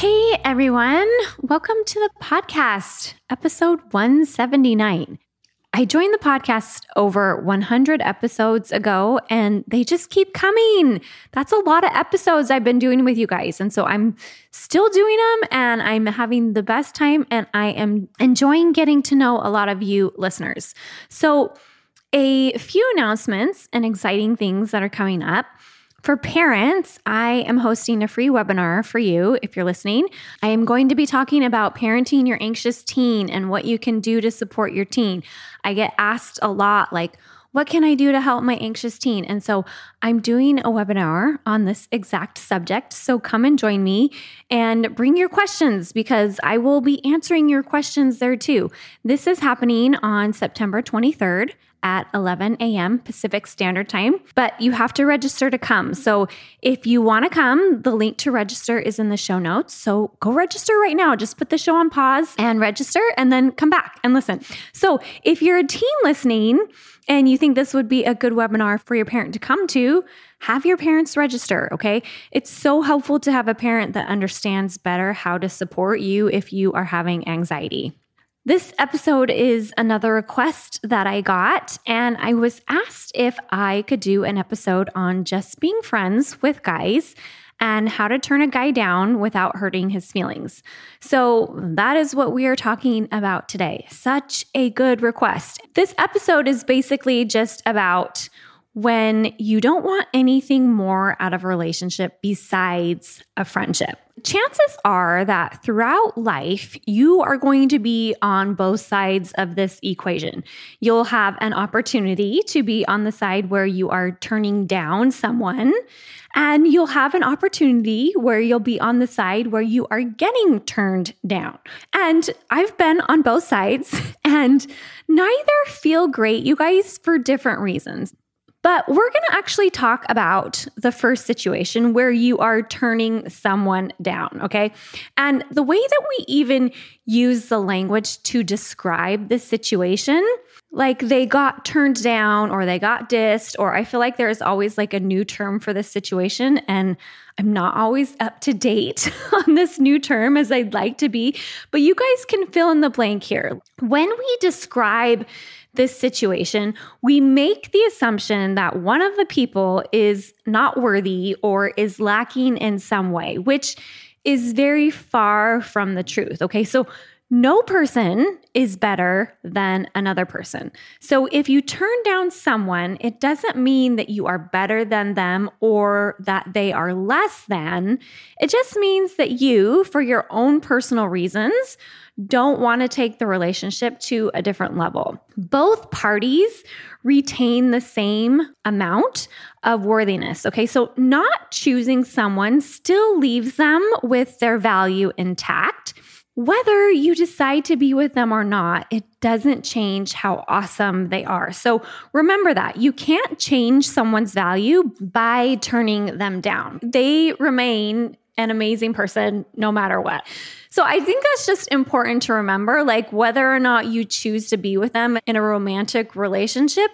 Hey everyone, welcome to the podcast, episode 179. I joined the podcast over 100 episodes ago and they just keep coming. That's a lot of episodes I've been doing with you guys. And so I'm still doing them and I'm having the best time and I am enjoying getting to know a lot of you listeners. So, a few announcements and exciting things that are coming up. For parents, I am hosting a free webinar for you if you're listening. I am going to be talking about parenting your anxious teen and what you can do to support your teen. I get asked a lot, like, what can I do to help my anxious teen? And so I'm doing a webinar on this exact subject. So come and join me and bring your questions because I will be answering your questions there too. This is happening on September 23rd at 11 a.m. Pacific Standard Time, but you have to register to come. So if you want to come, the link to register is in the show notes. So go register right now. Just put the show on pause and register and then come back and listen. So if you're a teen listening and you think this would be a good webinar for your parent to come to, have your parents register, okay? It's so helpful to have a parent that understands better how to support you if you are having anxiety. This episode is another request that I got, and I was asked if I could do an episode on just being friends with guys and how to turn a guy down without hurting his feelings. So, that is what we are talking about today. Such a good request. This episode is basically just about when you don't want anything more out of a relationship besides a friendship. Chances are that throughout life, you are going to be on both sides of this equation. You'll have an opportunity to be on the side where you are turning down someone, and you'll have an opportunity where you'll be on the side where you are getting turned down. And I've been on both sides, and neither feel great, you guys, for different reasons. But we're going to actually talk about the first situation where you are turning someone down, okay? And the way that we even use the language to describe this situation, like they got turned down or they got dissed, or I feel like there's always like a new term for this situation. And I'm not always up to date on this new term as I'd like to be, but you guys can fill in the blank here. When we describe this situation, we make the assumption that one of the people is not worthy or is lacking in some way, which is very far from the truth. Okay. So, no person is better than another person. So if you turn down someone, it doesn't mean that you are better than them or that they are less than. It just means that you, for your own personal reasons, don't want to take the relationship to a different level. Both parties retain the same amount of worthiness. Okay, so not choosing someone still leaves them with their value intact. Whether you decide to be with them or not, it doesn't change how awesome they are. So remember that you can't change someone's value by turning them down. They remain an amazing person no matter what. So I think that's just important to remember like whether or not you choose to be with them in a romantic relationship,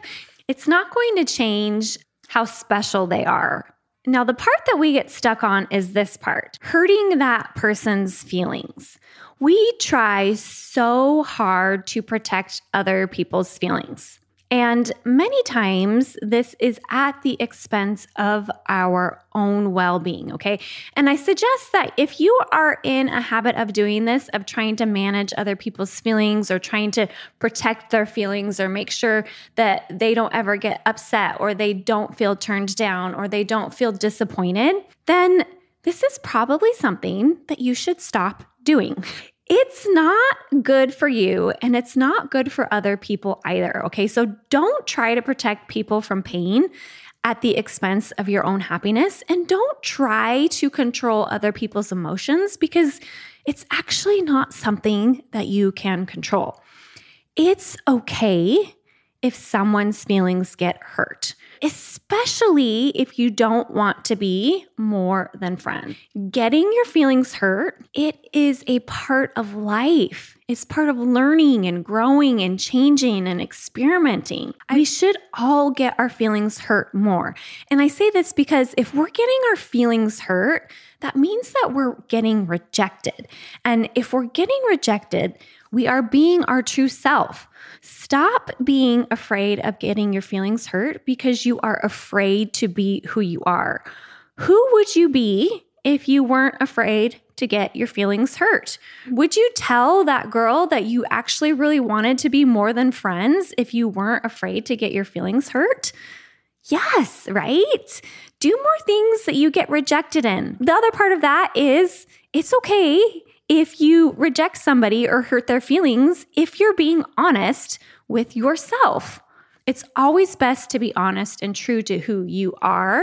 it's not going to change how special they are. Now, the part that we get stuck on is this part hurting that person's feelings. We try so hard to protect other people's feelings. And many times, this is at the expense of our own well being. Okay. And I suggest that if you are in a habit of doing this, of trying to manage other people's feelings or trying to protect their feelings or make sure that they don't ever get upset or they don't feel turned down or they don't feel disappointed, then this is probably something that you should stop doing it's not good for you and it's not good for other people either. Okay. So don't try to protect people from pain at the expense of your own happiness. And don't try to control other people's emotions because it's actually not something that you can control. It's okay if someone's feelings get hurt especially if you don't want to be more than friends. Getting your feelings hurt, it is a part of life. It's part of learning and growing and changing and experimenting. We should all get our feelings hurt more. And I say this because if we're getting our feelings hurt, that means that we're getting rejected. And if we're getting rejected, we are being our true self. Stop being afraid of getting your feelings hurt because you are afraid to be who you are. Who would you be if you weren't afraid to get your feelings hurt? Would you tell that girl that you actually really wanted to be more than friends if you weren't afraid to get your feelings hurt? Yes, right? Do more things that you get rejected in. The other part of that is it's okay if you reject somebody or hurt their feelings if you're being honest with yourself. It's always best to be honest and true to who you are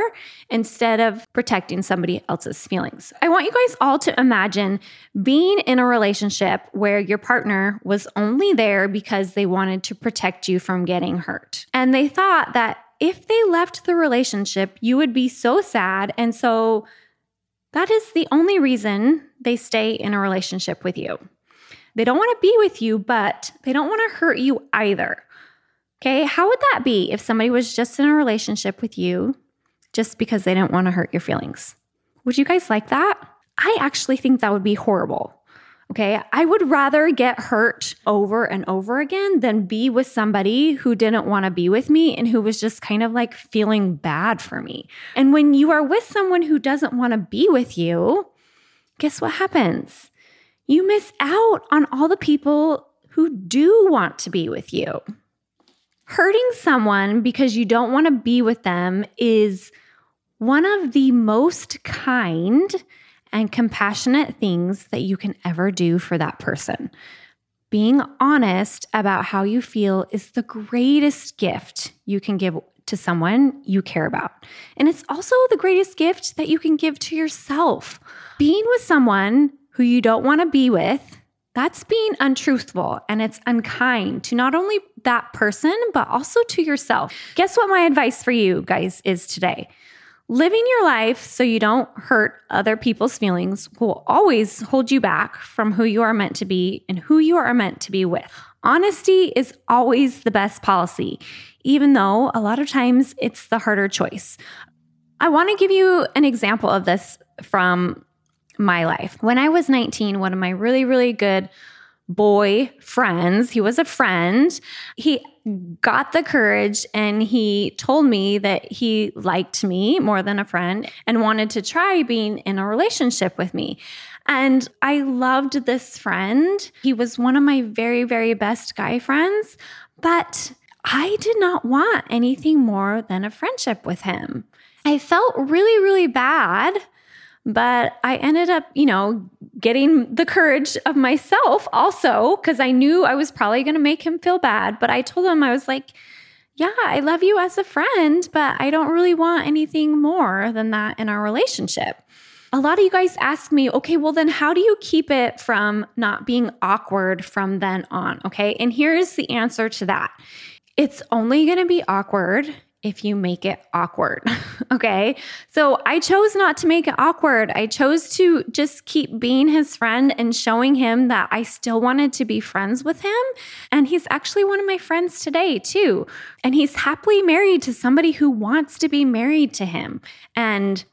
instead of protecting somebody else's feelings. I want you guys all to imagine being in a relationship where your partner was only there because they wanted to protect you from getting hurt. And they thought that if they left the relationship, you would be so sad. And so that is the only reason they stay in a relationship with you. They don't want to be with you, but they don't want to hurt you either. Okay, how would that be if somebody was just in a relationship with you just because they didn't want to hurt your feelings? Would you guys like that? I actually think that would be horrible. Okay. I would rather get hurt over and over again than be with somebody who didn't want to be with me and who was just kind of like feeling bad for me. And when you are with someone who doesn't want to be with you, guess what happens? You miss out on all the people who do want to be with you. Hurting someone because you don't want to be with them is one of the most kind and compassionate things that you can ever do for that person. Being honest about how you feel is the greatest gift you can give to someone you care about. And it's also the greatest gift that you can give to yourself. Being with someone who you don't want to be with, that's being untruthful and it's unkind to not only that person, but also to yourself. Guess what my advice for you guys is today? Living your life so you don't hurt other people's feelings will always hold you back from who you are meant to be and who you are meant to be with. Honesty is always the best policy, even though a lot of times it's the harder choice. I want to give you an example of this from my life. When I was 19, one of my really, really good boy friends. He was a friend. He got the courage and he told me that he liked me more than a friend and wanted to try being in a relationship with me. And I loved this friend. He was one of my very, very best guy friends, but I did not want anything more than a friendship with him. I felt really, really bad but I ended up, you know, getting the courage of myself also because I knew I was probably going to make him feel bad. But I told him, I was like, yeah, I love you as a friend, but I don't really want anything more than that in our relationship. A lot of you guys ask me, okay, well, then how do you keep it from not being awkward from then on? Okay. And here's the answer to that it's only going to be awkward if you make it awkward. okay. So I chose not to make it awkward. I chose to just keep being his friend and showing him that I still wanted to be friends with him. And he's actually one of my friends today, too. And he's happily married to somebody who wants to be married to him. And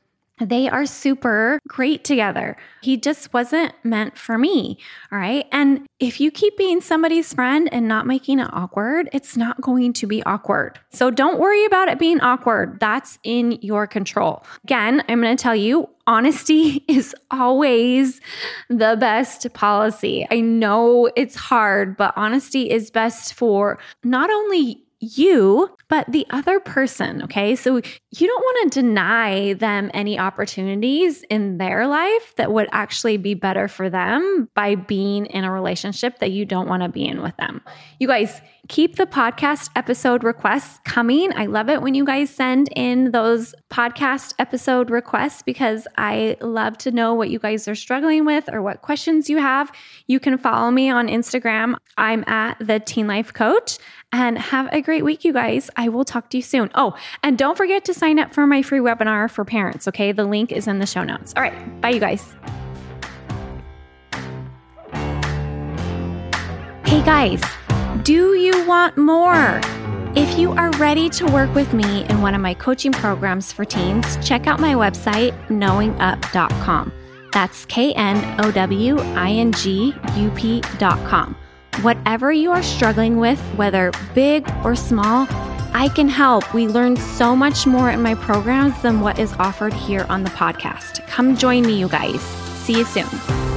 they are super great together. He just wasn't meant for me. All right. And if you keep being somebody's friend and not making it awkward, it's not going to be awkward. So don't worry about it being awkward. That's in your control. Again, I'm going to tell you honesty is always the best policy. I know it's hard, but honesty is best for not only you, but the other person. Okay. So you don't want to deny them any opportunities in their life that would actually be better for them by being in a relationship that you don't want to be in with them. You guys, keep the podcast episode requests coming. I love it when you guys send in those podcast episode requests because I love to know what you guys are struggling with or what questions you have. You can follow me on Instagram. I'm at the Teen Life Coach. And have a great week, you guys. I will talk to you soon. Oh, and don't forget to sign up for my free webinar for parents, okay? The link is in the show notes. All right, bye, you guys. Hey, guys. Do you want more? If you are ready to work with me in one of my coaching programs for teens, check out my website, knowingup.com. That's K N O W I N G U P.com. Whatever you are struggling with, whether big or small, I can help. We learn so much more in my programs than what is offered here on the podcast. Come join me, you guys. See you soon.